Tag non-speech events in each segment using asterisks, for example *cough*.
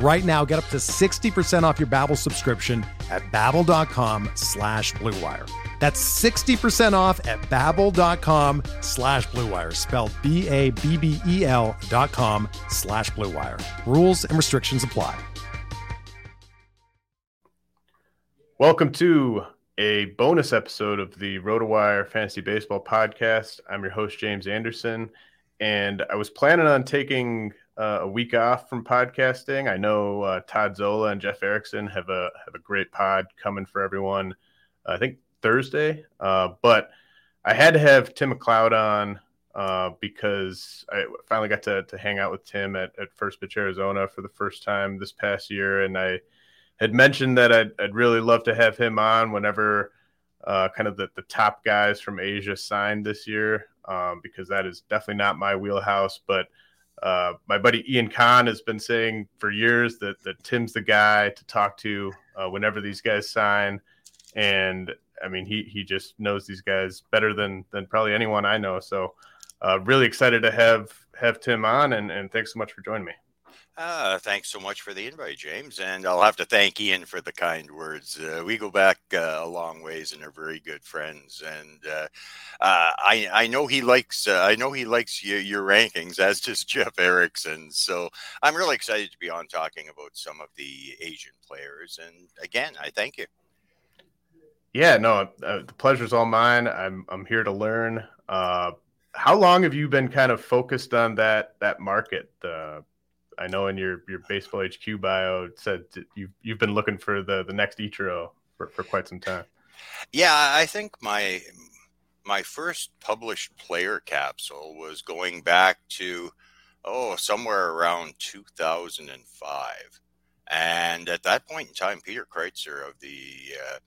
Right now, get up to 60% off your Babbel subscription at babbel.com slash bluewire. That's 60% off at babbel.com slash bluewire, spelled B-A-B-B-E-L dot com slash bluewire. Rules and restrictions apply. Welcome to a bonus episode of the RotoWire Fantasy Baseball Podcast. I'm your host, James Anderson, and I was planning on taking uh, a week off from podcasting. I know uh, Todd Zola and Jeff Erickson have a have a great pod coming for everyone. Uh, I think Thursday, uh, but I had to have Tim McLeod on uh, because I finally got to, to hang out with Tim at, at First Pitch Arizona for the first time this past year, and I had mentioned that I'd, I'd really love to have him on whenever uh, kind of the, the top guys from Asia signed this year, um, because that is definitely not my wheelhouse, but uh, my buddy Ian Kahn has been saying for years that that Tim's the guy to talk to uh, whenever these guys sign, and I mean he he just knows these guys better than than probably anyone I know. So uh, really excited to have have Tim on, and and thanks so much for joining me. Uh, thanks so much for the invite, James. And I'll have to thank Ian for the kind words. Uh, we go back uh, a long ways and are very good friends. And uh, uh, I, I know he likes uh, I know he likes your, your rankings, as does *laughs* Jeff Erickson. So I'm really excited to be on talking about some of the Asian players. And again, I thank you. Yeah, no, the pleasure's all mine. I'm I'm here to learn. how long have you been kind of focused on that that market? I know in your your baseball HQ bio it said you you've been looking for the the next Ichiro for, for quite some time. Yeah, I think my my first published player capsule was going back to oh somewhere around 2005 and at that point in time peter kreutzer of the uh,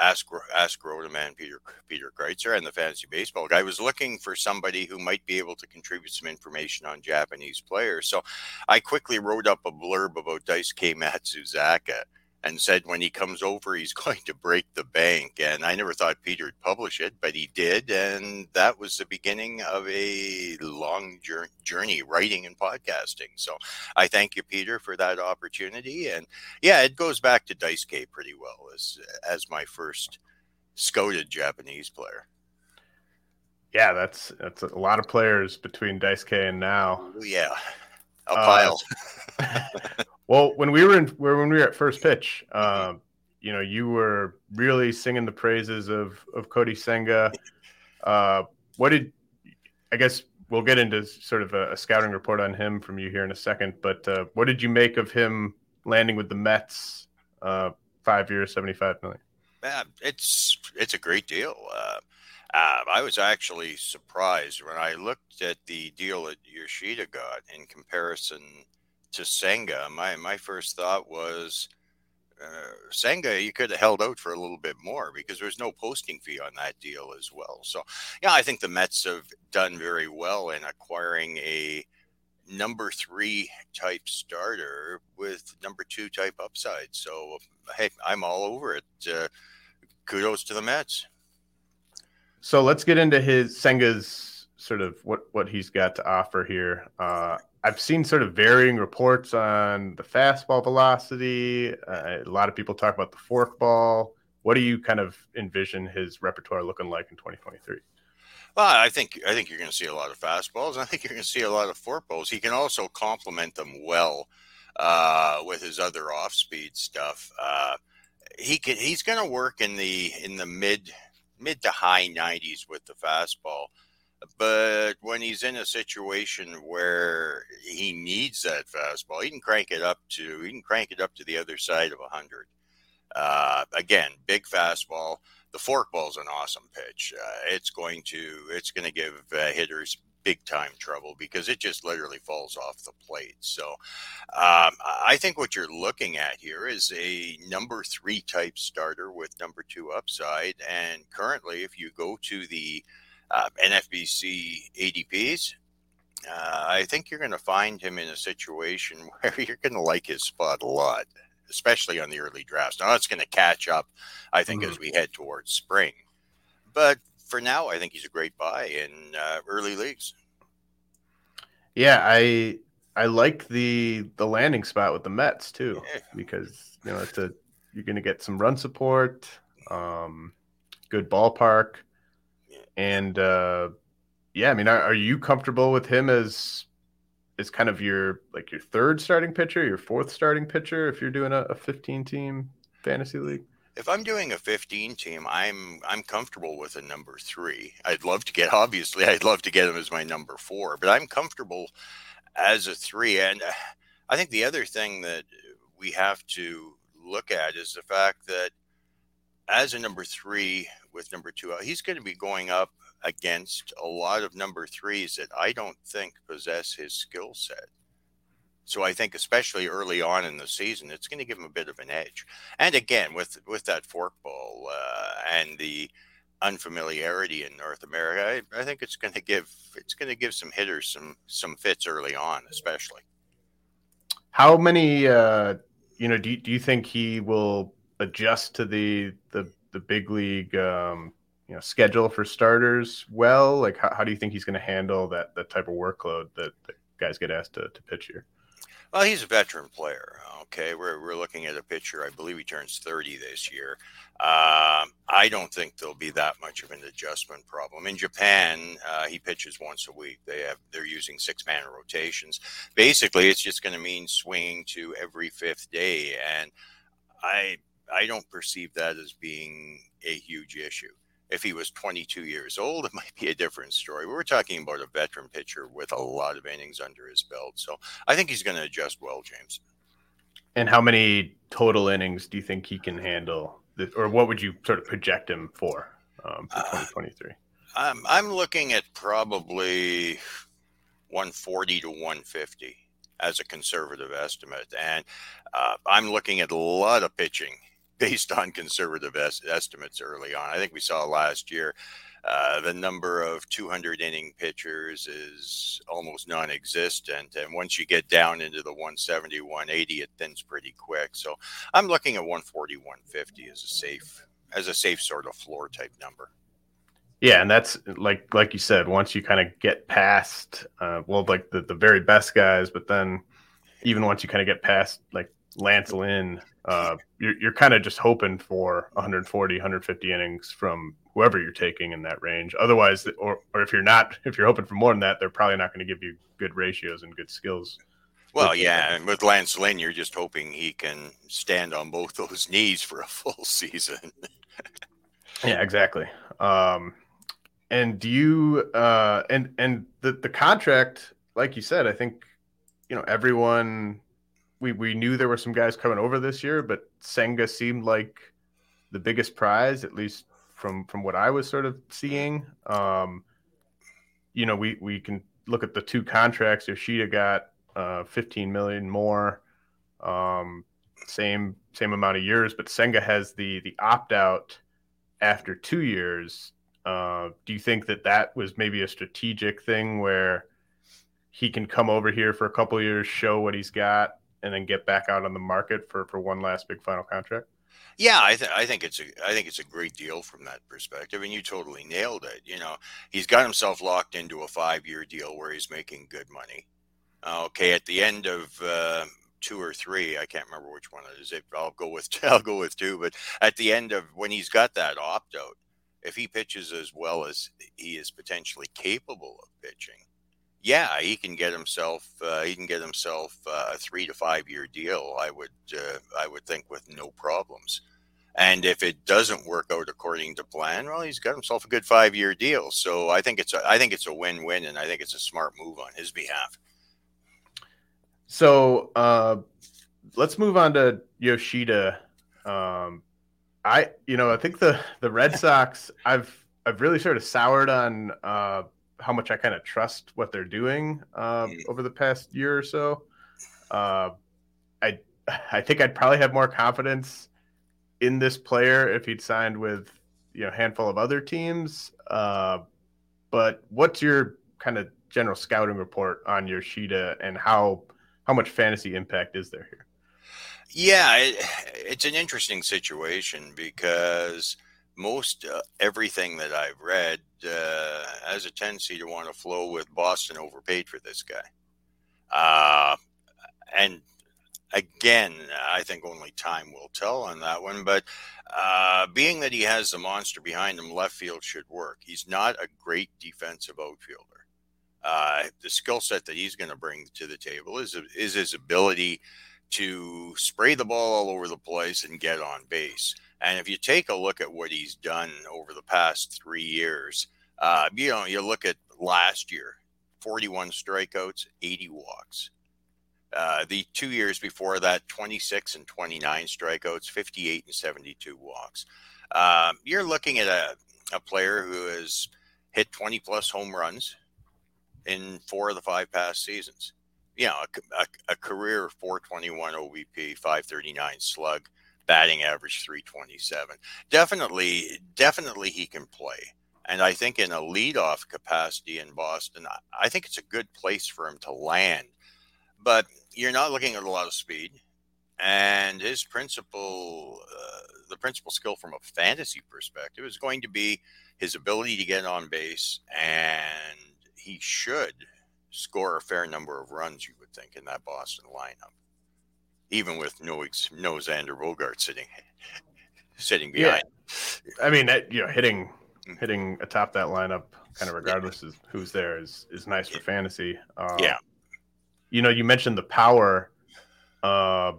ask ask Rotoman Peter Peter Kreutzer and the fantasy baseball guy was looking for somebody who might be able to contribute some information on Japanese players. So I quickly wrote up a blurb about Dice K Matsuzaka and said when he comes over he's *laughs* going to break the bank and i never thought peter would publish it but he did and that was the beginning of a long journey writing and podcasting. So i thank you peter for that opportunity and yeah it goes back to Dice daisuke pretty well as as my first scouted japanese player. Yeah that's that's a lot of players between daisuke and now. Yeah. A pile. uh, *laughs* *laughs* Well, when we were in when we were at first pitch, um, you know, you were really singing the praises of of Kodai Senga. Uh, what did I guess we'll get into sort of a, a, scouting report on him from you here in a second. But uh, what did you make of him landing with the Mets? Uh, five years, seventy five million. Man, it's it's a great deal. Uh, uh, I was actually surprised when I looked at the deal that Yoshida got in comparison to Senga, my my first thought was uh, Senga, you could have held out for a little bit more because there's no posting fee on that deal as well. So, yeah, I think the Mets have done very well in acquiring a number three type starter with number two type upside. So, hey, I'm all over it. Uh, kudos to the Mets. So let's get into his Senga's sort of what what he's got to offer here. Uh, I've seen sort of varying reports on the fastball velocity. Uh, a lot of people talk about the forkball. What do you kind of envision his repertoire looking like in 2023? Well, I think I think you're going to see a lot of fastballs. I think you're going to see a lot of forkballs. He can also complement them well uh, with his other off-speed stuff. Uh, he can, he's going to work in the in the mid mid to high 90s with the fastball. But when he's in a situation where he needs that fastball, he can crank it up to he can crank it up to the other side of hundred. Uh, again, big fastball. The forkball is an awesome pitch. Uh, it's going to it's going to give uh, hitters big time trouble because it just literally falls off the plate. So um, I think what you're looking at here is a number three type starter with number two upside. And currently, if you go to the uh, NFBC ADPs, uh, I think you're going to find him in a situation *laughs* where you're going to like his spot a lot, especially on the early drafts. Now, that's going to catch up, I think, mm-hmm. as we head towards spring. But for now, I think he's a great buy in uh, early leagues. Yeah, I I like the the landing spot with the Mets too yeah. because you know it's a you're going to get some run support, um, good ballpark, and uh, yeah, I mean, are, are you comfortable with him as as kind of your like your third starting pitcher, your fourth starting pitcher if you're doing a, a 15 team fantasy league? if I'm doing a 15 team, I'm I'm comfortable with a number three. I'd love to get obviously I'd love to get him as my number four, but I'm comfortable as a three. And uh, I think the other thing that we have to look at is the fact that as a number three with number two, he's going to be going up against a lot of number threes that I don't think possess his skill set. So I think, especially early on in the season, it's going to give him a bit of an edge. And again, with with that forkball uh, and the unfamiliarity in North America, I, I think it's going to give it's going to give some hitters some some fits early on, especially. How many, uh, you know, do you, do you think he will adjust to the the the big league? Um, you know, schedule for starters well. Like, how, how do you think he's going to handle that that type of workload that, that guys get asked to, to pitch here? Well, he's a veteran player. Okay, we're, we're looking at a pitcher. I believe he turns 30 this year. Um, I don't think there'll be that much of an adjustment problem. In Japan, uh, he pitches once a week. They have they're using six man rotations. Basically, it's just going to mean swinging to every fifth day, and I I don't perceive that as being a huge issue. If he was 22 years old, *laughs* it might be a different story. We're talking about a veteran pitcher with a lot of innings under his belt. So I think he's going to adjust well, James. And how many total innings do you think he can handle? Or what would you sort of project him for um, for 2023? Uh, I'm, I'm looking at probably 140 to 150 as a conservative estimate. And uh, I'm looking at a lot of pitching based on conservative es- estimates early on. I think we saw last year uh, the number of 200 inning pitchers is almost non-existent, and once you get down into the 170, 180, it thins pretty quick. So I'm looking at 140, 150 as a safe as a safe sort of floor type number. Yeah, and that's like like you said, once you kind of get past, uh, well, like the the very best guys, but then even once you kind of get past like Lance Lynn, uh, you're, you're kind of just hoping for 140, 150 innings from whoever you're taking in that range. Otherwise, or, or if you're not, if you're hoping for more than that, they're probably not going to give you good ratios and good skills. Well, yeah, and with Lance Lynn, you're just hoping he can stand on both *laughs* those knees for a full *laughs* season. yeah, exactly. Um, and do you uh, and and the the contract, like you said, I think you know everyone we we knew there were some guys coming over this year, but Senga seemed like the biggest prize, at least from from what I was sort of seeing. Um, you know, we we can look at the two contracts. Yoshida got uh, 15 million more, um, same same amount of years, but Senga has the the opt out after two years. Uh, do you think that that was maybe a strategic thing where he can come over here for a couple years, show what he's got, and then get back out on the market for for one last big final contract? Yeah, I, th- I think it's a I think it's a great deal from that perspective, and you totally nailed it. You know, he's got himself locked into a five year deal where he's making good money. Okay, at the end of uh, two or three, I can't remember which one it is. I'll go with *laughs* I'll go with two, but at the end of when he's got that opt out, if he pitches as well as he is potentially capable of pitching, yeah, he can get himself uh, he can get himself uh, a three to five year deal. I would uh, I would think with no problems. And if it doesn't work out according to plan, well, he's got himself a good five-year deal. So I think it's a, I think it's a win-win, and I think it's a smart move on his behalf. So uh, let's move on to Yoshida. Um, I, you know, I think the the Red *laughs* Sox, I've I've really sort of soured on uh, how much I kind of trust what they're doing uh, over the past year or so. Uh, I I think I'd probably have more confidence in this player if he'd signed with you know a handful of other teams. Uh, but what's your kind of general scouting report on Yoshida and how how much fantasy impact is there here? Yeah, it, it's an interesting situation because most uh, everything that I've read uh, has a tendency to want to flow with Boston overpaid for this guy. Uh, and again, I think only time will tell on that one. But uh, being that he has the monster behind him, left field should work. He's not a great defensive outfielder. Uh, the skill set that he's going to bring to the table is is his ability to spray the ball all over the place and get on base. And if you take a look at what he's done over the past three years, uh, you know, you look at last year 41 strikeouts, 80 walks. Uh, the two years before that, 26 and 29 strikeouts, 58 and 72 walks. Um, you're looking at a, a player who has hit 20 plus home runs in four of the five past seasons. You know, a, a, a career 421 OBP, 539 slug, batting average 327. Definitely, definitely he can play. And I think in a leadoff capacity in Boston, I think it's a good place for him to land. But you're not looking at a lot of speed. And his principal, uh, the principal skill from a fantasy perspective is going to be his ability to get on base. And he should score a fair number of runs, you would think, in that Boston lineup even with no no Xander Bogaerts sitting *laughs* sitting behind. Yeah. I mean, that, you know, hitting. Hitting atop that lineup, kind of regardless of who's there, is is nice for fantasy. Um, yeah. You know, you mentioned the power, uh,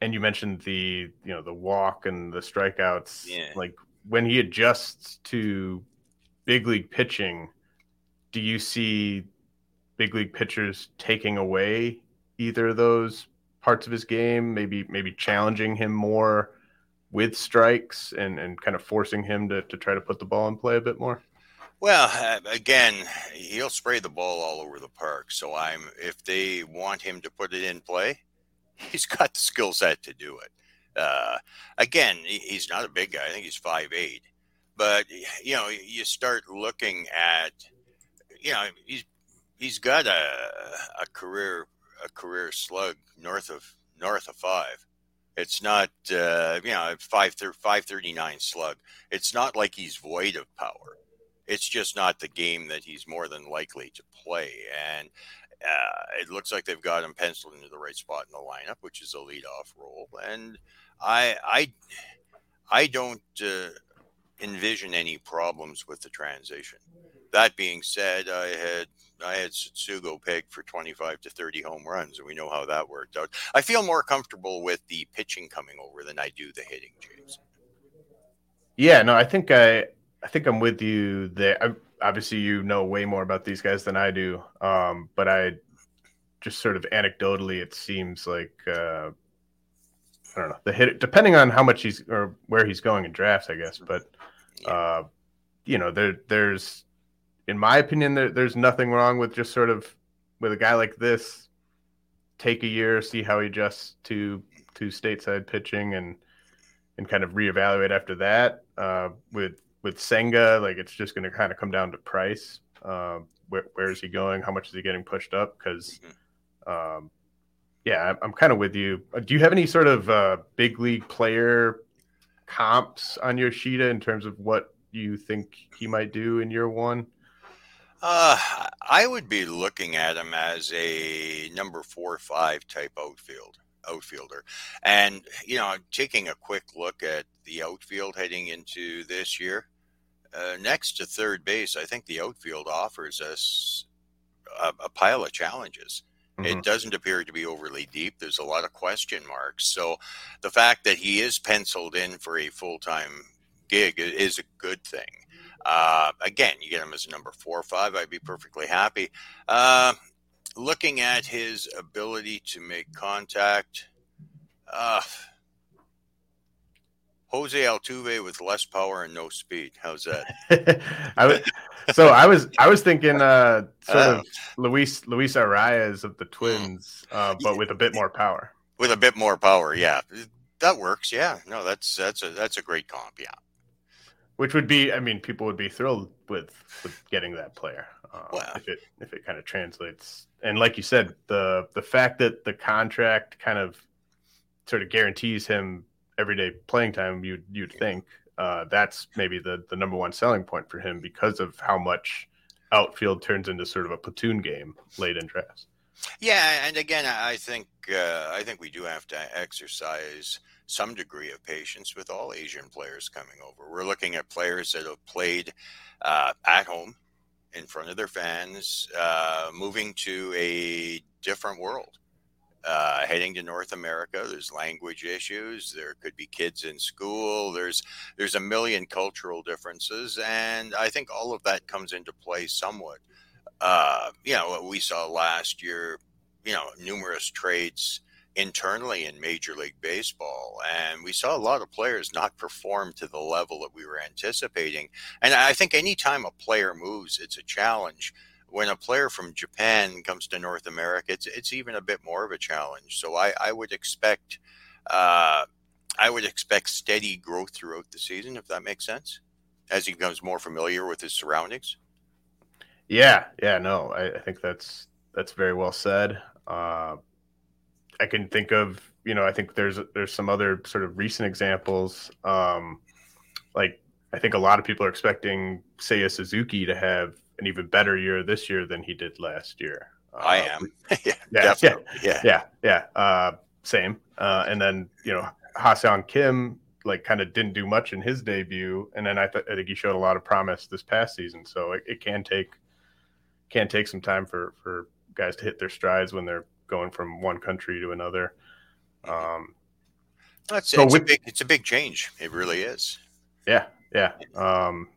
and you mentioned the you know the walk and the strikeouts. Yeah. Like when he adjusts to big league pitching, do you see big league pitchers taking away either of those parts of his game, maybe maybe challenging him more with strikes and, and kind of forcing him to, to try to put the ball in play a bit more? Well, uh, again, he'll spray the ball all over the park. So I'm if they want him to put it in play, *laughs* he's got the skill set to do it. Uh, again, he's not a big guy. I think he's five eight, but you know, you start looking at, you know, he's he's got a a career a career slug north of north of five. It's not uh, you know five five thirty nine slug. It's not like he's void of power. It's just not the game that he's more than likely to play. And uh, it looks like they've got him penciled into the right spot in the lineup, which is a leadoff role. And I I I don't uh, envision any problems with the transition. That being said, I had I had Tsutsugo pegged for 25 to 30 home runs, and we know how that worked out. I feel more comfortable with the pitching coming over than I do the hitting, James. Yeah, no, I think I, I think I'm with you there. I, obviously, you know way more about these guys than I do, um, but I just sort of anecdotally, it seems like uh, I don't know the hit. Depending on how much he's or where he's going in drafts, I guess, but uh, you know, there there's in my opinion, there, there's nothing wrong with just sort of with a guy like this, take a year, see how he adjusts to to stateside pitching, and and kind of reevaluate after that. Uh, with with Senga, like it's just going to kind of come down to price. Uh, where, where is he going? How much is he getting pushed up? Because, mm-hmm. um, yeah, I'm, I'm kind of with you. Uh, do you have any sort of uh, big league player comps on Yoshida in terms of what you think he might do in year one? Uh, I would be looking at him as a number four or five type outfield outfielder. And, you know, taking a quick look at the outfield heading into this year, uh, next to third base, I think the outfield offers us a, a, pile of challenges. Mm-hmm. It doesn't appear to be overly deep. There's a lot of question marks. So the fact that he is penciled in for a full time gig is a good thing. Uh, again, you get him as a number four or five, I'd be perfectly happy. Uh, looking at his ability to make contact, uh, Jose Altuve with less power and no speed. How's that? *laughs* I was, so I was I was thinking uh, sort of uh. Luis Luis Arraez of the Twins, uh, but with a bit more power. With a bit more power, yeah, that works. Yeah, no, that's that's a that's a great comp. Yeah, which would be, I mean, people would be thrilled with with getting that player uh, wow. if it if it kind of translates. And like you said, the the fact that the contract kind of sort of guarantees him everyday playing time, you'd you'd think uh, that's maybe the the number one selling point for him because of how much outfield turns into sort of a platoon game late in drafts. Yeah, and again, I think uh, I think we do have to exercise some degree of patience with all Asian players coming over. We're looking at players that have played uh, at home in front of their fans, uh, moving to a different world uh, heading to North America. There's language issues. There could be kids in school. There's there's a million cultural differences, and I think all of that comes into play somewhat. Uh, you know, what we saw last year. You know, numerous trades internally in Major League Baseball, and we saw a lot of players not perform to the level that we were anticipating. And I think anytime a player moves, it's a challenge when a player from Japan comes to North America, it's it's even a bit more of a challenge. So I, I would expect uh, I would expect steady growth throughout the season, if that makes sense, as he becomes more familiar with his surroundings. Yeah, yeah, no, I, I think that's that's very well said. Uh, I can think of you know I think there's there's some other sort of recent examples. Um, like I think a lot of people are expecting Seiya Suzuki to have an even better year this year than he did last year. I uh, am. *laughs* *laughs* yeah, yeah, yeah, yeah, yeah, yeah. Uh, same. Uh, and then you know, Ha-Seong Kim like kind of didn't do much in his debut, and then I, th- I think he showed a lot of promise this past season. So it, it can take can take some time for for guys to hit their strides when they're going from one country to another. Um, That's so it's, with, a big, it's a big change. It really is. Yeah, yeah. Um,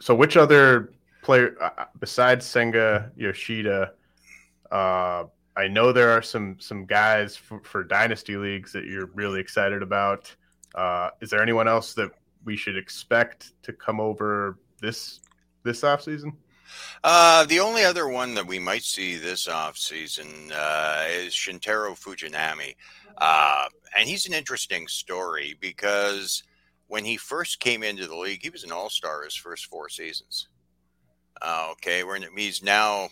so which other player uh, uh, besides Senga Yoshida? Uh, I know there are some some guys for, for, dynasty leagues that you're really excited about. Uh, is there anyone else that we should expect to come over this this off season? Uh, the only other one that we might see this off season uh, is Shintaro Fujinami, uh, and he's an interesting story because when he first came into the league, he was an all star his first four seasons. Uh, okay, we're in, he's now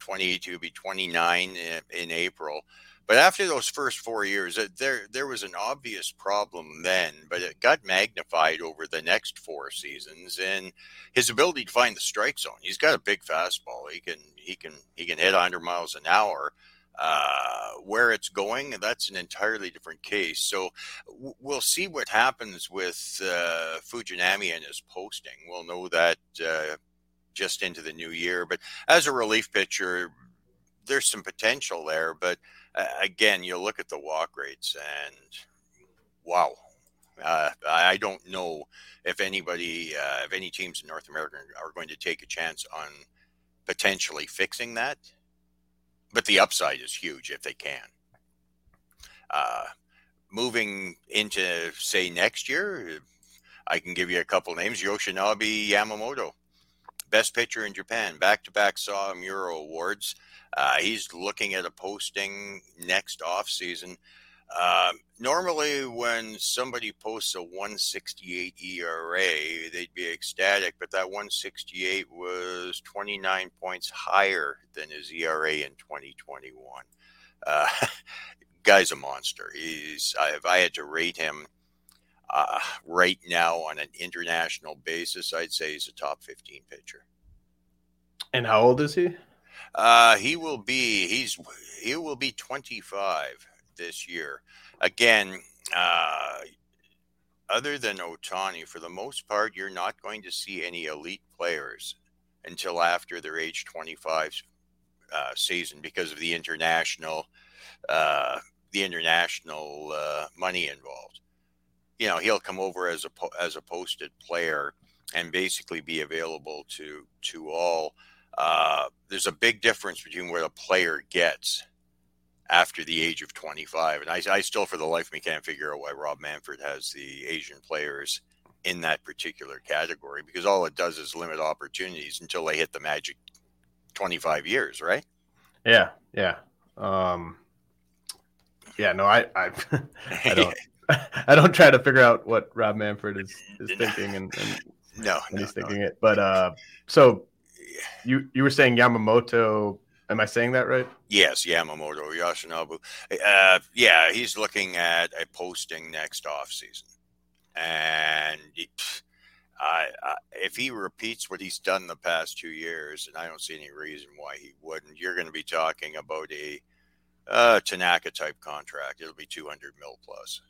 28 to be 29 in, in, April. But after those first four years, there there was an obvious problem then, but it got magnified over the next four seasons. And his ability to find the strike zone, he's got a big fastball. He can he can he can hit 100 miles an hour. Uh, where it's going, that's an entirely different case. So w- we'll see what happens with uh, Fujinami and his posting. We'll know that uh, just into the new year. But as a relief pitcher, there's some potential there. But again, you look at the walk rates and wow. Uh, I don't know if anybody, uh, if any teams in North America are going to take a chance on potentially fixing that. But the upside is huge if they can. Uh, moving into, say, next year, I can give you a couple names Yoshinobu Yamamoto Best Pitcher in Japan, back to back Saw Sawamura Awards. Uh, he's looking at a posting next off season. Uh, normally, when somebody posts a 168 ERA, they'd be ecstatic, but that 168 was 29 points higher than his ERA in 2021. Uh, *laughs* guy's a monster. He's if I had to rate him uh, right now on an international basis, I'd say he's a top 15 pitcher. And how old is he? Uh, he will be he's he will be 25 this year. Again, uh, other than Otani, for the most part, you're not going to see any elite players until after their age 25 uh, season because of the international uh, the international uh, money involved. You know, he'll come over as a as a posted player and basically be available to to all. Uh, there's a big difference between what a player gets after the age of 25, and I, I still, for the life of me, can't figure out why Rob Manfred has the Asian players in that particular category because all it does is limit opportunities until they hit the magic 25 years, right? Yeah, yeah. Um, yeah, no, I, I, *laughs* I don't, *laughs* I don't try to figure out what Rob Manfred is, is thinking and, and no, no, he's thinking no. it. But uh, so you you were saying Yamamoto. Am I saying that right? Yes, Yamamoto Yoshinobu. Uh, yeah, he's looking at a posting next off season, and it, I, I, if he repeats what he's done the past two years, and I don't see any reason why he wouldn't, you're going to be talking about a uh, Tanaka type contract. It'll be 200 mil plus.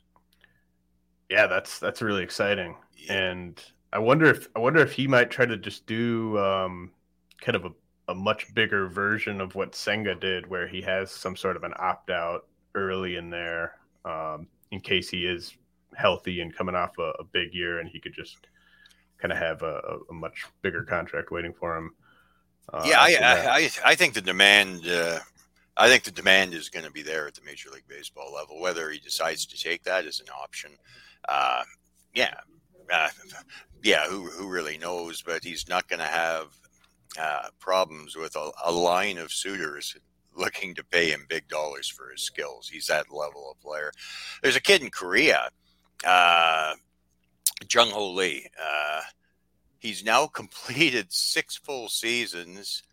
Yeah, that's that's really exciting, Yeah. and I wonder if I wonder if he might try to just do um, kind of a, a much bigger version of what Senga did, where he has some sort of an opt out early in there, um, in case he is healthy and coming off a, a big year, and he could just kind of have a, a- much bigger contract waiting for him. Uh, yeah, I. I, I, I think the demand. Uh, I think the demand is going to be there at the Major League Baseball level. Whether he decides to take that as an option, uh, yeah, uh, yeah, who who really knows? But he's not going to have uh, problems with a, a line of suitors looking to pay him big dollars for his skills. He's that level of player. There's a kid in Korea, uh, Jung Hoo Lee. Uh, he's now *laughs* completed six full seasons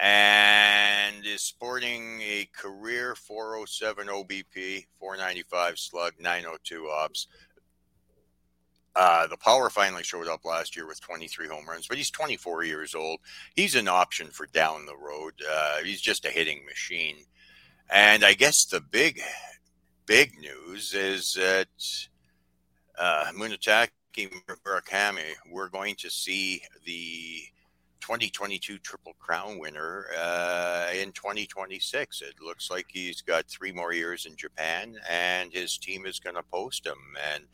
and is sporting a career 407 OBP, 495 slug, 902 ops. Uh, the power finally showed up last year with 23 home runs, but he's 24 years old. He's an option for down the road. Uh, he's just a hitting machine. And I guess the big, big news is that uh, Munetaka Murakami, we're going to see the 2022 Triple Crown winner uh, in 2026. It looks like he's got three more years in Japan, and his team is going to post him, and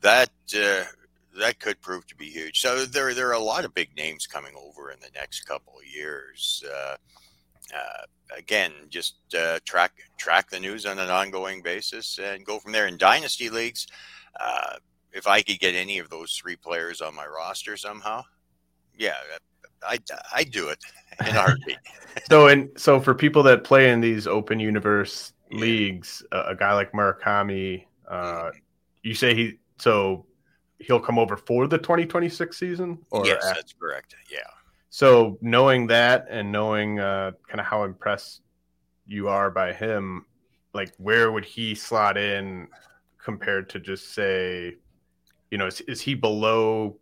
that uh, that could prove to be huge. So there there are a lot of big names coming over in the next couple of years. Uh, uh, again, just uh, track track the news on an ongoing basis and go from there. In dynasty leagues, uh, if I could get any of those three players on my roster somehow, yeah, I I do it in a *laughs* heartbeat. So, and so for people that play in these open universe Yeah. leagues, a, a guy like Murakami, uh, you say he so he'll come over for the 2026 season, or yes, af- that's correct. Yeah. so knowing that and knowing uh, kind of how impressed you are by him, like where would he slot in compared to just say, you know, is, is he below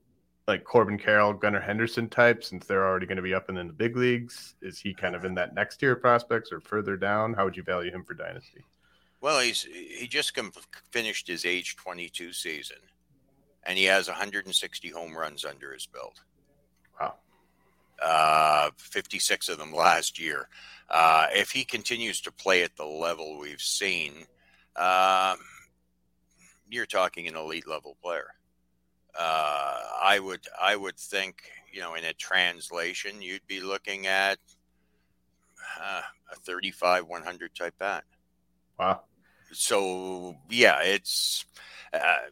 like Corbin Carroll, Gunnar Henderson type since they're already going to be up and in the big leagues? Is he kind of in that next tier of prospects or further down? How would you value him for dynasty? Well, he's he just com- finished his age 22 season, and he has 160 home runs under his belt. Wow. Uh, 56 of them last year. Uh, if he continues to play at the level we've seen, um, you're talking an elite level player. Uh, I would I would think you know in a translation you'd be looking at uh, a 35 100 type bat Wow. so yeah, it's uh,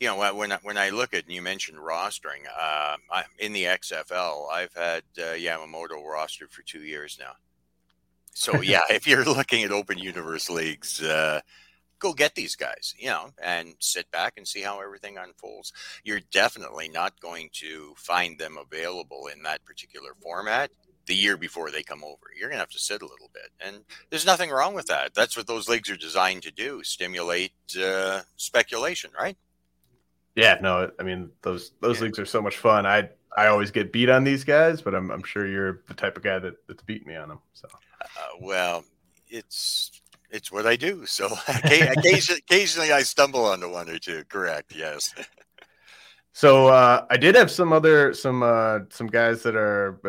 you know when I, when I look at and you mentioned rostering uh, I, in the XFL, I've had uh, Yamamoto rostered for two years now. So *laughs* yeah, if you're looking at open universe leagues, uh, go get these guys, you know, and sit back and see how everything unfolds. You're definitely not going to find them available in that particular format the year before they come over. You're going to have to sit a little bit. And there's nothing wrong with that. That's what those leagues are designed to do stimulate uh, speculation, right? Yeah, no, I mean those those Yeah. leagues are so much fun. I I always get beat on these guys, but I'm I'm sure you're the type of guy that, that's beat me on them. So Uh, well, it's. It's what I do. So *laughs* occasionally, occasionally I stumble onto one or two. Correct. Yes. *laughs* So uh, I did have some other some uh, some guys that are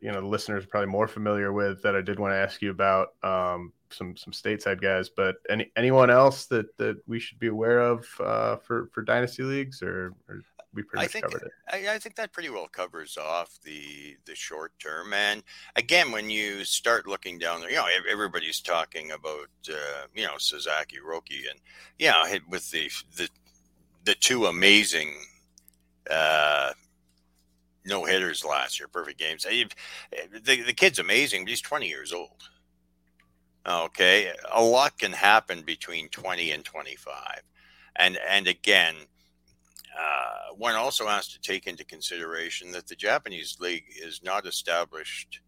you know the listeners are probably more familiar with that I did want to ask you about um, some some stateside guys, but any anyone else that that we should be aware of uh, for for dynasty leagues or, or we pretty I much think covered it. I, I, think that pretty well covers off the the short term. And again, when you start looking down there, you know, everybody's talking about uh, you know Sasaki Roki, and yeah, with the the the two amazing uh, no hitters last year, perfect games. The the kid's amazing, but he's twenty years old. Okay, a lot can happen between twenty and twenty five, and and again uh, one also has to take into consideration that the Japanese league is not established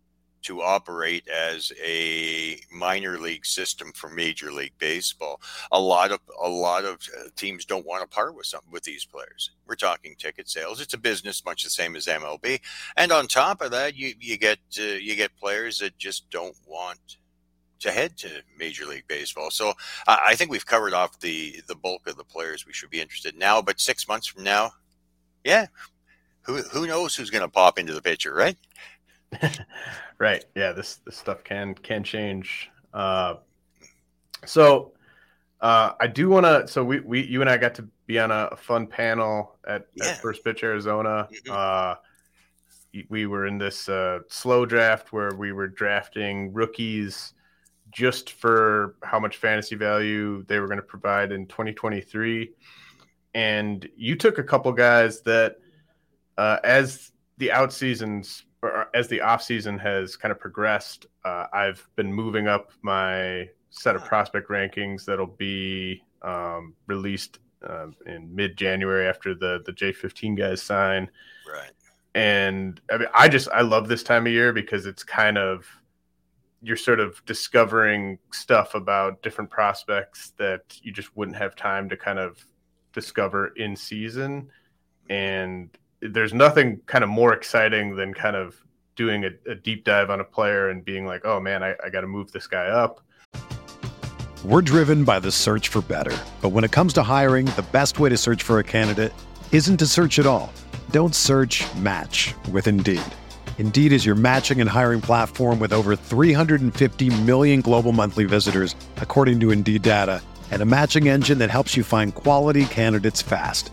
to operate as a minor league system for Major League Baseball. A lot of a lot of uh, teams don't want to part with some with these players. We're talking ticket sales. It's a business much the same as MLB. And on top of that, you you get uh, you get players that just don't want to head to Major League Baseball. So I think we've covered off the the bulk of the players we should be interested in now. But six months from now, yeah, who who knows who's going to pop into the picture, right? Right. Yeah. This this stuff can can change. Uh, so uh, I do want to. So we we you and I got to be on a, fun panel at, yeah. at First Pitch Arizona. Mm-hmm. Uh, we were in this uh, slow draft where we were drafting rookies just for how much fantasy value they were going to provide in 2023. And you took a couple guys that, uh, as the out seasons as the off season has kind of progressed, uh, I've been moving up my set of prospect rankings that'll be um, released uh, in mid January after the the J15 guys sign. Right. And I mean, I just I love this time of year because it's kind of you're sort of discovering stuff about different prospects that you just wouldn't have time to kind of discover in season and there's nothing kind of more exciting than kind of doing a, a deep dive on a player and being like oh man i, I got to move this guy up. We're driven by the search for better. But when it comes to hiring the best way to search for a candidate isn't to search at all. Don't search match with indeed. Indeed is your matching and hiring platform with over 350 million global monthly visitors, according to Indeed data, and a matching engine that helps you find quality candidates fast.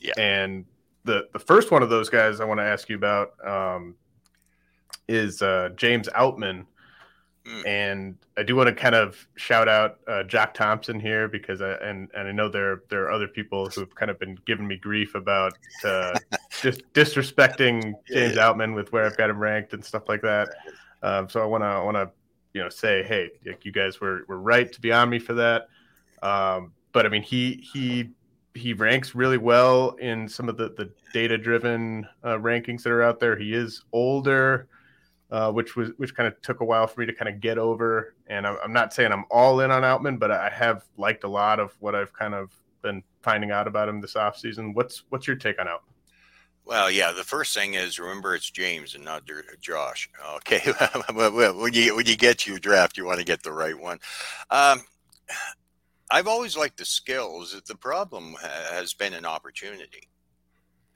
Yeah. And the the first one of those guys I want to ask you about um, is uh, James Outman. Mm. And I do want to kind of shout out uh, Jack Thompson here because I and, and I know there there are other people who've kind of been giving me grief about uh, *laughs* just disrespecting James yeah. Outman with where I've got him ranked and stuff like that. Um, so I want to want to you know say hey you guys were were right to be on me for that. Um, but I mean he he he ranks really well in some of the, the data driven uh, rankings that are out there. He is older, uh, which was which kind of took a while for me to kind of get over. And I'm, I'm, not saying I'm all in on Outman, but I have liked a lot of what I've kind of been finding out about him this offseason. What's what's your take on Outman? Well, yeah. The first thing is remember it's James and not Josh. Okay, *laughs* when you when you get to your draft, you want to get the right one. Um, I've always liked the skills. The problem has been an opportunity.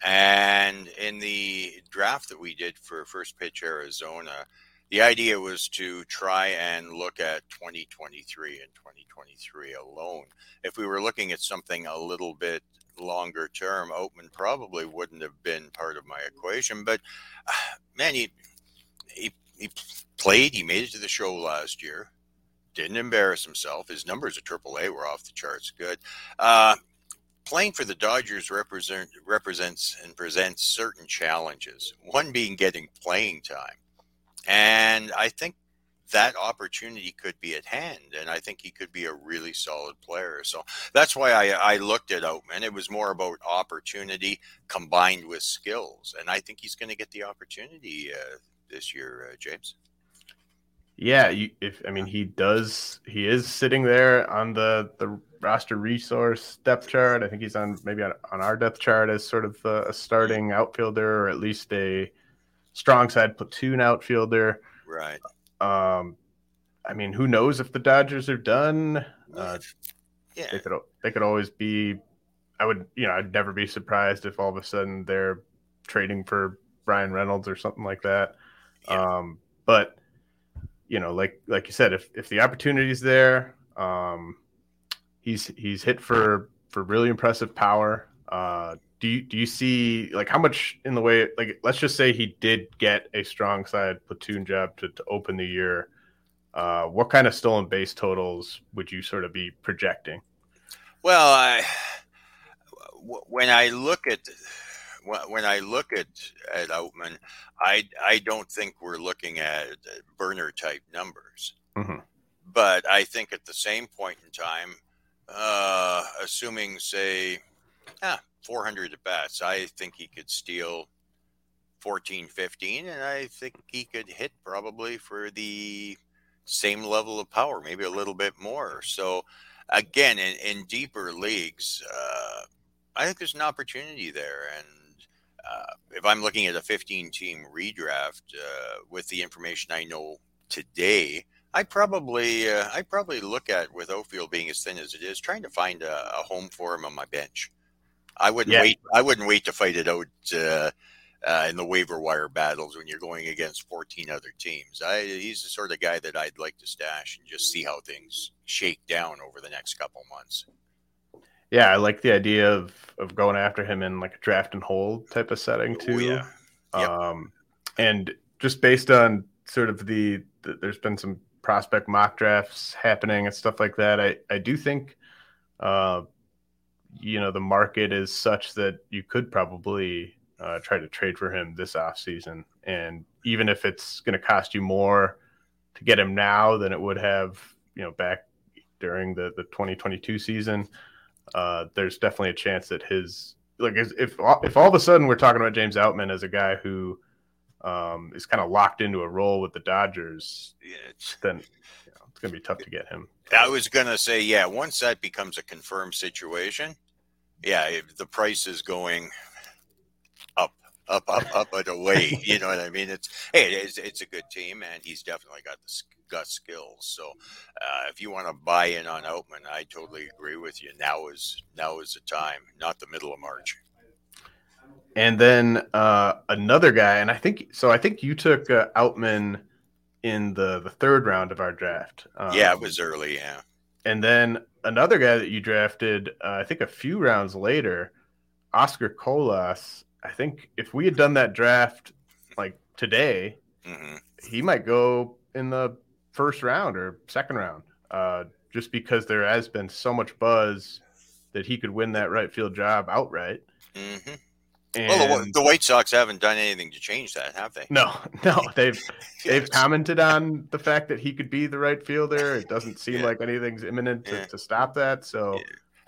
And in the draft that we did for First Pitch Arizona, the idea was to try and look at 2023 and 2023 alone. If we were looking at something a little bit longer term, Outman probably wouldn't have been part of my equation. But ah, man, he, he, he played, he made it to the show last year, didn't embarrass himself. His numbers at AAA were off the charts good. Uh, playing for the Dodgers represent represents and presents certain challenges. One being getting playing time, and I think that opportunity could be at hand, and I think he could be a really solid player. So that's why I, I looked at Outman. It was more about opportunity combined with skills, and I think he's going to get the opportunity uh, this year, uh, James. Yeah, you, if I mean he does, he is sitting there on the the roster resource depth chart. I think he's on maybe on, on our depth chart as sort of a, a starting outfielder or at least a strong side platoon outfielder. Right. Um, I mean, who knows if the Dodgers are done? Uh, yeah, they could they could always be. I would, you know, I'd never be surprised if all of a sudden they're trading for Bryan Reynolds or something like that. Yeah. Um, but you know, like like you said, if if the opportunity's there, um, he's he's hit for for really impressive power. Uh, do you do you see like how much in the way like let's just say he did get a strong side platoon job to, to open the year uh, what kind of stolen base totals would you sort of be projecting well i when i look at when I look at at Outman, I I don't think we're looking at burner type numbers. Mm-hmm. But I think at the same point in time, uh, assuming say, yeah, 400 at bats, I think he could steal 14, 15, and I think he could hit probably for the same level of power, maybe a little bit more. So again, in, in deeper leagues, uh, I think there's an opportunity there, and uh, if I'm looking at a 15 team redraft uh, with the information I know today, I probably uh, I probably look at with Ofield being as thin as it is, trying to find a, a home for him on my bench. I wouldn't yeah. wait. I wouldn't wait to fight it out uh, uh, in the waiver wire battles when you're going against 14 other teams. I, he's the sort of guy that I'd like to stash and just see how things shake down over the next couple months. Yeah, I like the idea of of going after him in like a draft and hold type of setting too. yeah. Yep. Um, and just based on sort of the, the, there's been some prospect mock drafts happening and stuff like that. I I do think, uh, you know, the market is such that you could probably uh, try to trade for him this off season, and even if it's going to cost you more to get him now than it would have, you know, back during the the 2022 season uh, there's definitely a chance that his like if if all of a sudden we're talking about James Outman as a guy who um, is kind of locked into a role with the Dodgers, yeah, then you know, it's going to be tough to get him. I was going to say, yeah, once that becomes a confirmed situation, yeah, the price is going up, up, up, and away. you know what I mean? It's hey, it's, it's a good team, and he's definitely got the got skills. So uh, if you want to buy in on Outman, I totally agree with you. Now is now is the time, not the middle of March. And then uh, another guy, and I think so. I think you took uh, Outman in the the third round of our draft. Um, yeah, it was early. Yeah. And then another guy that you drafted, uh, I think a few rounds later, Oscar Colas. I think if we had done that draft like today, mm-hmm. he might go in the first round or second round, uh, just because there has been so much buzz that he could win that right field job outright. Mm-hmm. And, well, the, the, White Sox haven't done anything to change that, have they? No, *laughs* no. They've *laughs* they've commented on the fact that he could be the right fielder. It doesn't seem yeah. like anything's imminent to, yeah. to, stop that. So,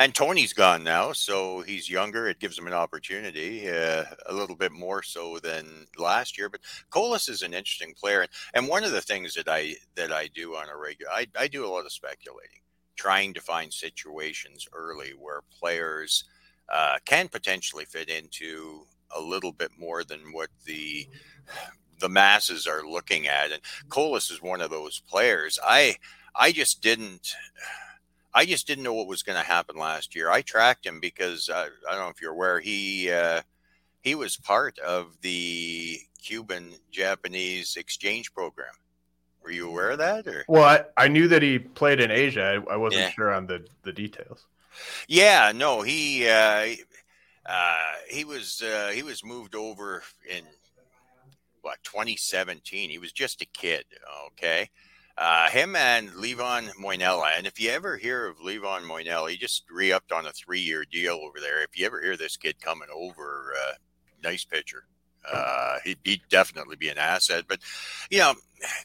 and Tony's gone now, so he's younger. It gives him an opportunity, uh, a little bit more so than last year. But Colas is an interesting player, and, one of the things that I that I do on a regular, I, I do a lot of speculating, trying to find situations early where players uh, can potentially fit into a little bit more than what the the masses are looking at. And Colas is one of those players. I I just didn't. I just didn't know what was going to happen last year. I tracked him because uh, I don't know if you're aware he uh, he was part of the Cuban Japanese exchange program. Were you aware of that? Or well, I, I knew that he played in Asia. I, I wasn't yeah. sure on the the details. Yeah, no, he uh, uh, he was uh, he was moved over in what 2017. He was just a kid. Okay, uh, him and Livan Moinelo. And if you ever hear of Livan Moinelo, he just re upped on a three year deal over there. If you ever hear this kid coming over, uh, nice pitcher. Uh, he'd, he'd, definitely be an asset. But, you know,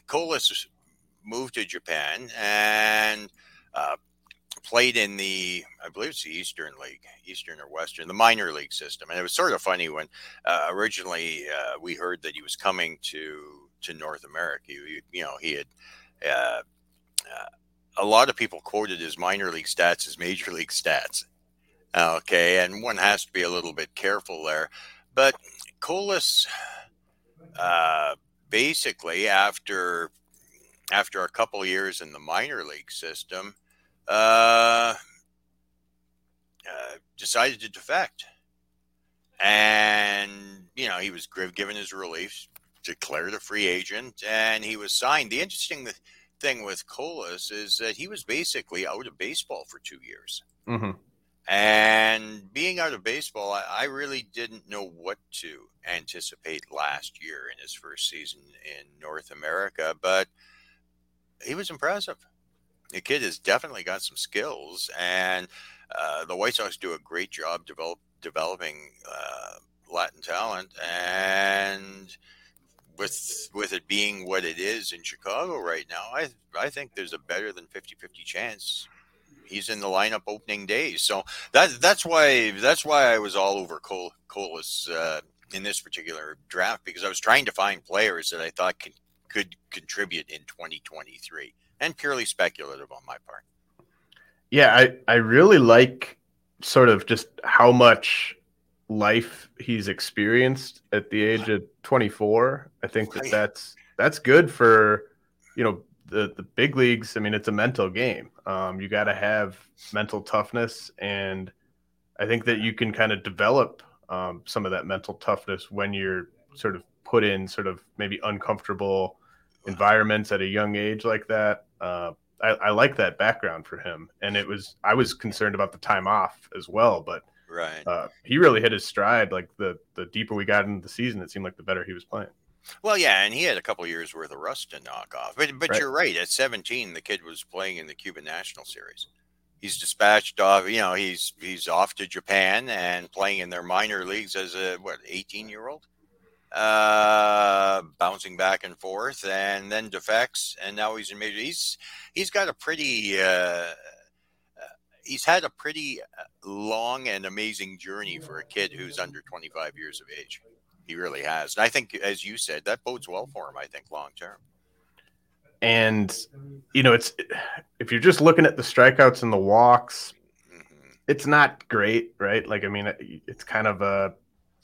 Colas moved to Japan and uh, played in the, I believe it's the Eastern League, Eastern or Western, the minor league system. And it was sort of funny when uh, originally uh, we heard that he was coming to to North America. He, you know, he had uh, uh, a lot of people quoted his minor league stats as major league stats. Okay, and one has to be a little bit careful there. But Colas, uh, basically, after after a couple years in the minor league system, uh, uh, decided to defect. And, you know, he was given his release, declared a free agent, and he was signed. The interesting thing with Colas is that he was basically out of baseball for two years. Mm-hmm. And being out of baseball, I, I, really didn't know what to anticipate last year in his first season in North America, but he was impressive. The kid has definitely got some skills, and uh, the White Sox do a great job develop, developing uh, Latin talent. And with with it being what it is in Chicago right now, I I think there's a better than 50-50 chance he's in the lineup opening day. So that that's why that's why I was all over Col- Colas uh, in this particular draft because I was trying to find players that I thought could could contribute in 2023 and purely speculative on my part. Yeah, I I really like sort of just how much life he's experienced at the age of 24. I think that that's that's good for you know the the big leagues. I mean, it's a mental game. Um, you got to have mental toughness, and I think that you can kind of develop um, some of that mental toughness when you're sort of put in sort of maybe uncomfortable environments at a young age like that. Uh, I, I like that background for him, and it was I was concerned about the time off as well, but Right. Uh, he really hit his stride. Like the the deeper we got into the season, it seemed like the better he was playing. Well, yeah, and he had a couple years worth of rust to knock off. But but right. you're right. At 17, the kid was playing in the Cuban National Series. He's dispatched off. You know, he's he's off to Japan and playing in their minor leagues as a what 18 year old. Uh, bouncing back and forth, and then defects, and now he's in major. He's he's got a pretty uh, he's had a pretty uh, long and amazing journey for a kid who's under 25 years of age. He really has. And I think, as you said, that bodes well for him, I think, long term. And, you know, it's if you're just looking at the strikeouts and the walks, mm-hmm. it's not great, right? Like, I mean, it's kind of a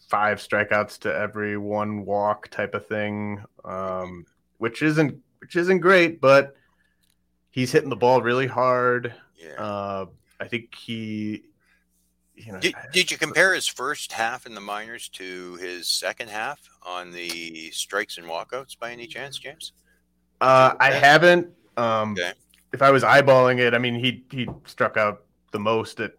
five strikeouts to every one walk type of thing, um, which isn't which isn't great, but he's hitting the ball really hard. Yeah. Uh, I think he, you know, did, did you compare his first half in the minors to his second half on the strikes and walkouts by any chance, James? Uh, I haven't. Um, okay. If I was eyeballing it, I mean, he he struck out the most at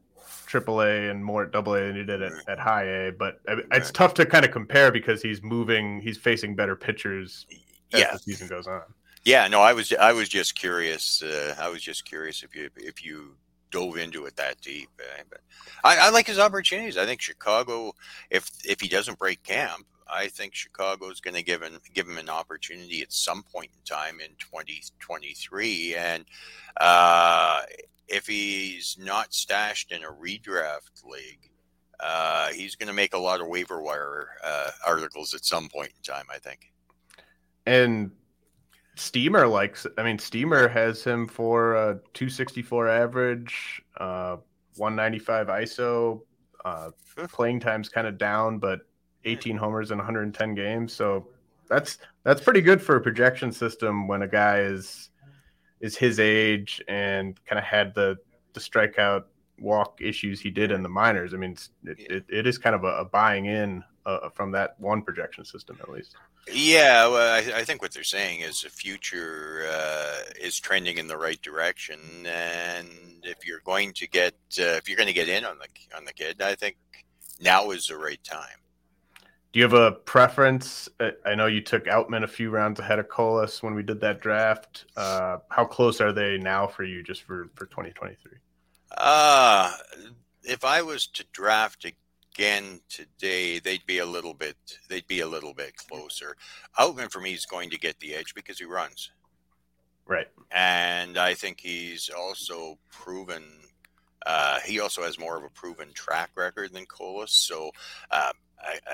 AAA and more at AA than he did at, at High A. But I, it's tough to kind of compare because he's moving, he's facing better pitchers as yeah. the season goes on. Yeah, no, I was I was just curious. Uh, I was just curious if you if you dove into it that deep. Eh? But I, I, like his opportunities. I think Chicago, if if he doesn't break camp, I think Chicago is going to give him give him an opportunity at some point in time in 2023, and uh, if he's not stashed in a redraft league, uh, he's going to make a lot of waiver wire uh, articles at some point in time. I think. And Steamer likes. I mean, Steamer has him for a 264 average, uh, 195 ISO. Uh, playing time's kind of down, but 18 homers in 110 games. So that's that's pretty good for a projection system when a guy is is his age and kind of had the the strikeout walk issues he did in the minors. I mean, it, it, it is kind of a, a buying in uh, from that one projection system at least. Yeah, well, I, I, think what they're saying is the future uh, is trending in the right direction, and if you're going to get uh, if you're going to get in on the on the kid, I think now is the right time. Do you have a preference? I know you took Outman a few rounds ahead of Colas when we did that draft. Uh, how close are they now for you, just for for 2023? Uh if I was to draft again today, they'd be a little bit they'd be a little bit closer. Outman for me is going to get the edge because he runs. Right. And I think he's also proven uh, he also has more of a proven track record than Colas. So uh,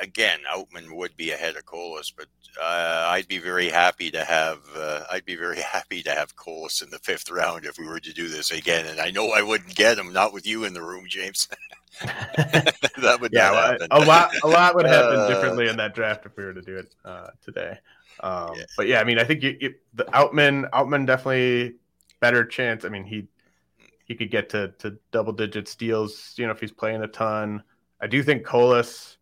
again, Outman would be ahead of Colas, but uh, I'd be very happy to have uh, I'd be very *laughs* happy to have Colas in the fifth round if we were to do this again. And I know I wouldn't get him, not with you in the room, James. *laughs* that would yeah, happen. a lot a lot would happen uh, differently in that draft if we were to do it uh, today. Um, yeah. But yeah, I mean, I think you, you, the Outman Outman definitely better chance. I mean, he he could get to to double digit steals. You know, if he's playing a ton. I do think Colas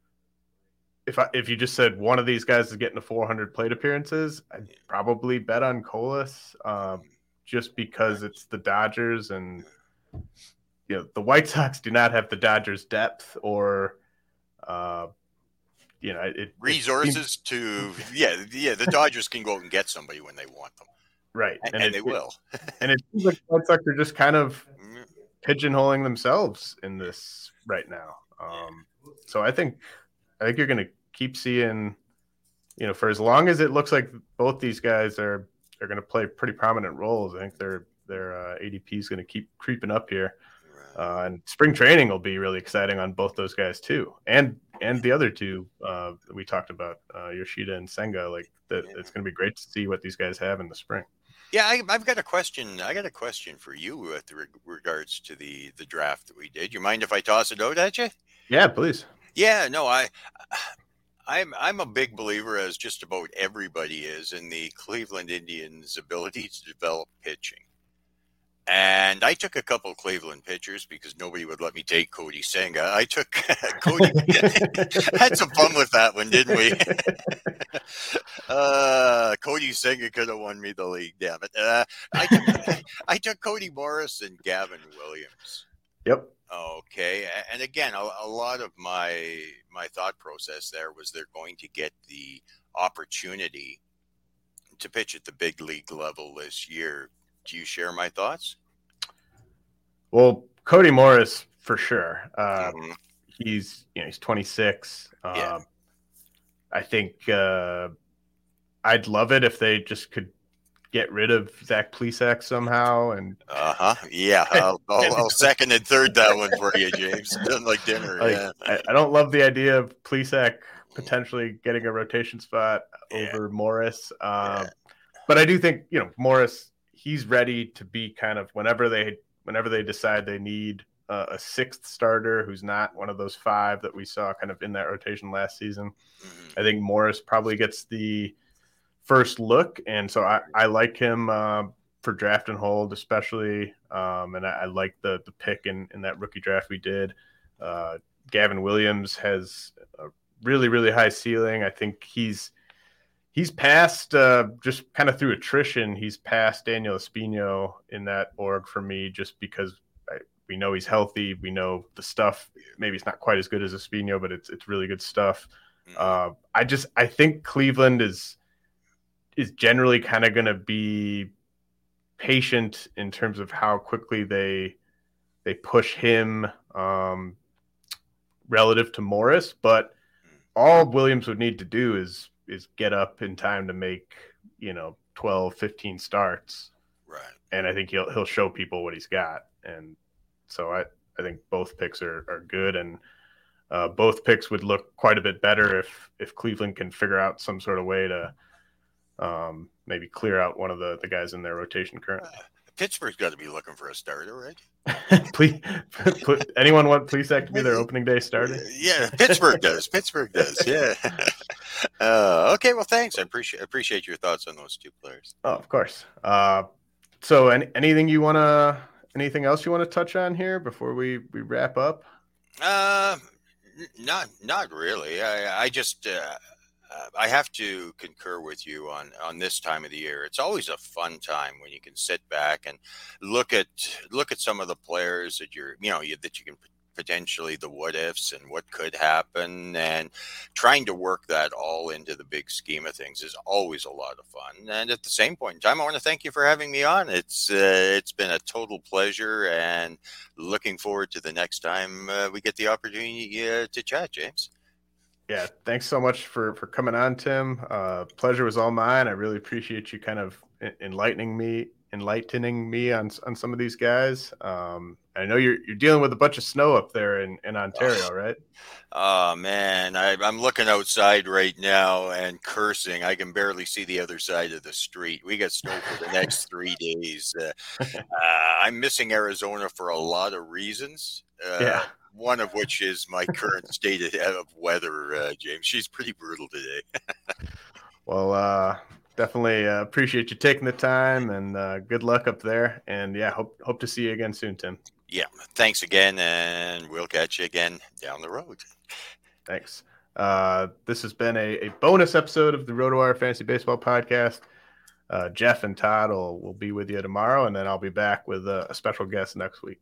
if I, if you just said one of these guys is getting to 400 plate appearances, I'd probably bet on Colas, um, just because it's the Dodgers and you know the White Sox do not have the Dodgers depth or uh, you know it, resources it to *laughs* yeah yeah the Dodgers can go out and get somebody when they want them. Right. And, and, and they will. and it seems like the White Sox are just kind of mm-hmm. pigeonholing themselves in this right now. Um, so I think I think you're going to keep seeing, you know, for as long as it looks like both these guys are are going to play pretty prominent roles. I think their their uh, ADP is going to keep creeping up here, uh, and spring training will be really exciting on both those guys too, and and the other two uh, we talked about, uh, Yoshida and Senga. Like that, it's going to be great to see what these guys have in the spring. Yeah, I, have got a question. I got a question for you with regards to the the draft that we did. You mind if I toss it out at you? Yeah, please. Yeah, no, I I'm I'm a big believer, as just about everybody is, in the Cleveland Indians' ability to develop pitching. And I took a couple Cleveland pitchers because nobody would let me take Cody Senga. I took *laughs* Cody. *laughs* had some fun with that one, didn't we? *laughs* uh, Kodai Senga could have won me the league. Damn it! Uh, I took, I took Cody Morris and Gavin Williams. Yep. Okay, and again, a, a, lot of my my thought process there was they're going to get the opportunity to pitch at the big league level this year. Do you share my thoughts? Well, Cody Morris for sure. Uh, mm-hmm. He's you know he's 26. Yeah. Um, I think uh, I'd love it if they just could get rid of Zach Plesac somehow. And uh huh, yeah, *laughs* I'll, I'll, I'll, second and third that one for you, James. *laughs* Like dinner. Like, yeah, I, I, don't love the idea of Plesac potentially getting a rotation spot yeah. over Morris. Um, yeah. But I do think you know Morris. He's ready to be kind of whenever they whenever they decide they need uh, a sixth starter who's not one of those five that we saw kind of in that rotation last season. Mm-hmm. I think Morris probably gets the first look, and so I, I like him uh, for draft and hold, especially, um, and I, I, like the the pick in in that rookie draft we did. Uh, Gavin Williams has a really really high ceiling. I think he's he's passed uh, just kind of through attrition. He's passed Daniel Espino in that org for me, just because I, we know he's healthy. We know the stuff. Maybe it's not quite as good as Espino, but it's it's really good stuff. Mm-hmm. Uh, I just I think Cleveland is is generally kind of going to be patient in terms of how quickly they they push him um, relative to Morris, but all Williams would need to do is is get up in time to make you know 12, 15 starts, Right. and I think he'll he'll show people what he's got. And so I I think both picks are are good, and uh, both picks would look quite a bit better if if Cleveland can figure out some sort of way to um, maybe clear out one of the the guys in their rotation currently. Pittsburgh's got to be looking for a starter, right? *laughs* please, *laughs* put, anyone want Plesac to be their *laughs* opening day starter? Yeah, Pittsburgh does. Pittsburgh does. Yeah. Uh, okay. Well, thanks. I appreciate appreciate your thoughts on those two players. Oh, of course. Uh, so, any, anything you want to, anything else you want to touch on here before we we wrap up? Uh, not not really. I I just uh, uh, I have to concur with you on on this time of the year. It's always a fun time when you can sit back and look at look at some of the players that you're you know you, that you can potentially the what ifs and what could happen and trying to work that all into the big scheme of things is always a lot of fun. And at the same point in time i want to thank you for having me on. It's uh, it's been a total pleasure and looking forward to the next time uh, we get the opportunity uh, to chat james Yeah, thanks so much for for coming on, Tim. Uh, pleasure was all mine. I really appreciate you kind of enlightening me, enlightening me on on some of these guys. Um, I know you're you're dealing with a bunch of snow up there in in Ontario, right? Oh man, I, I'm looking outside right now and cursing. I can barely see the other side of the street. We got snow for the next *laughs* three days. Uh, uh, I'm missing Arizona for a lot of reasons. Uh, Yeah. One of which is my current state of- of weather, uh, James. She's pretty brutal today. Well, uh, definitely uh, appreciate you taking the time, and uh, good luck up there. And yeah, hope hope to see you again soon, Tim. Yeah. Thanks again, and we'll catch you again down the road. Thanks. Uh, this has been a, a bonus episode of the RotoWire Fantasy Baseball Podcast. Uh, Jeff and Todd will, will be with you tomorrow, and then I'll be back with a, a special guest next week.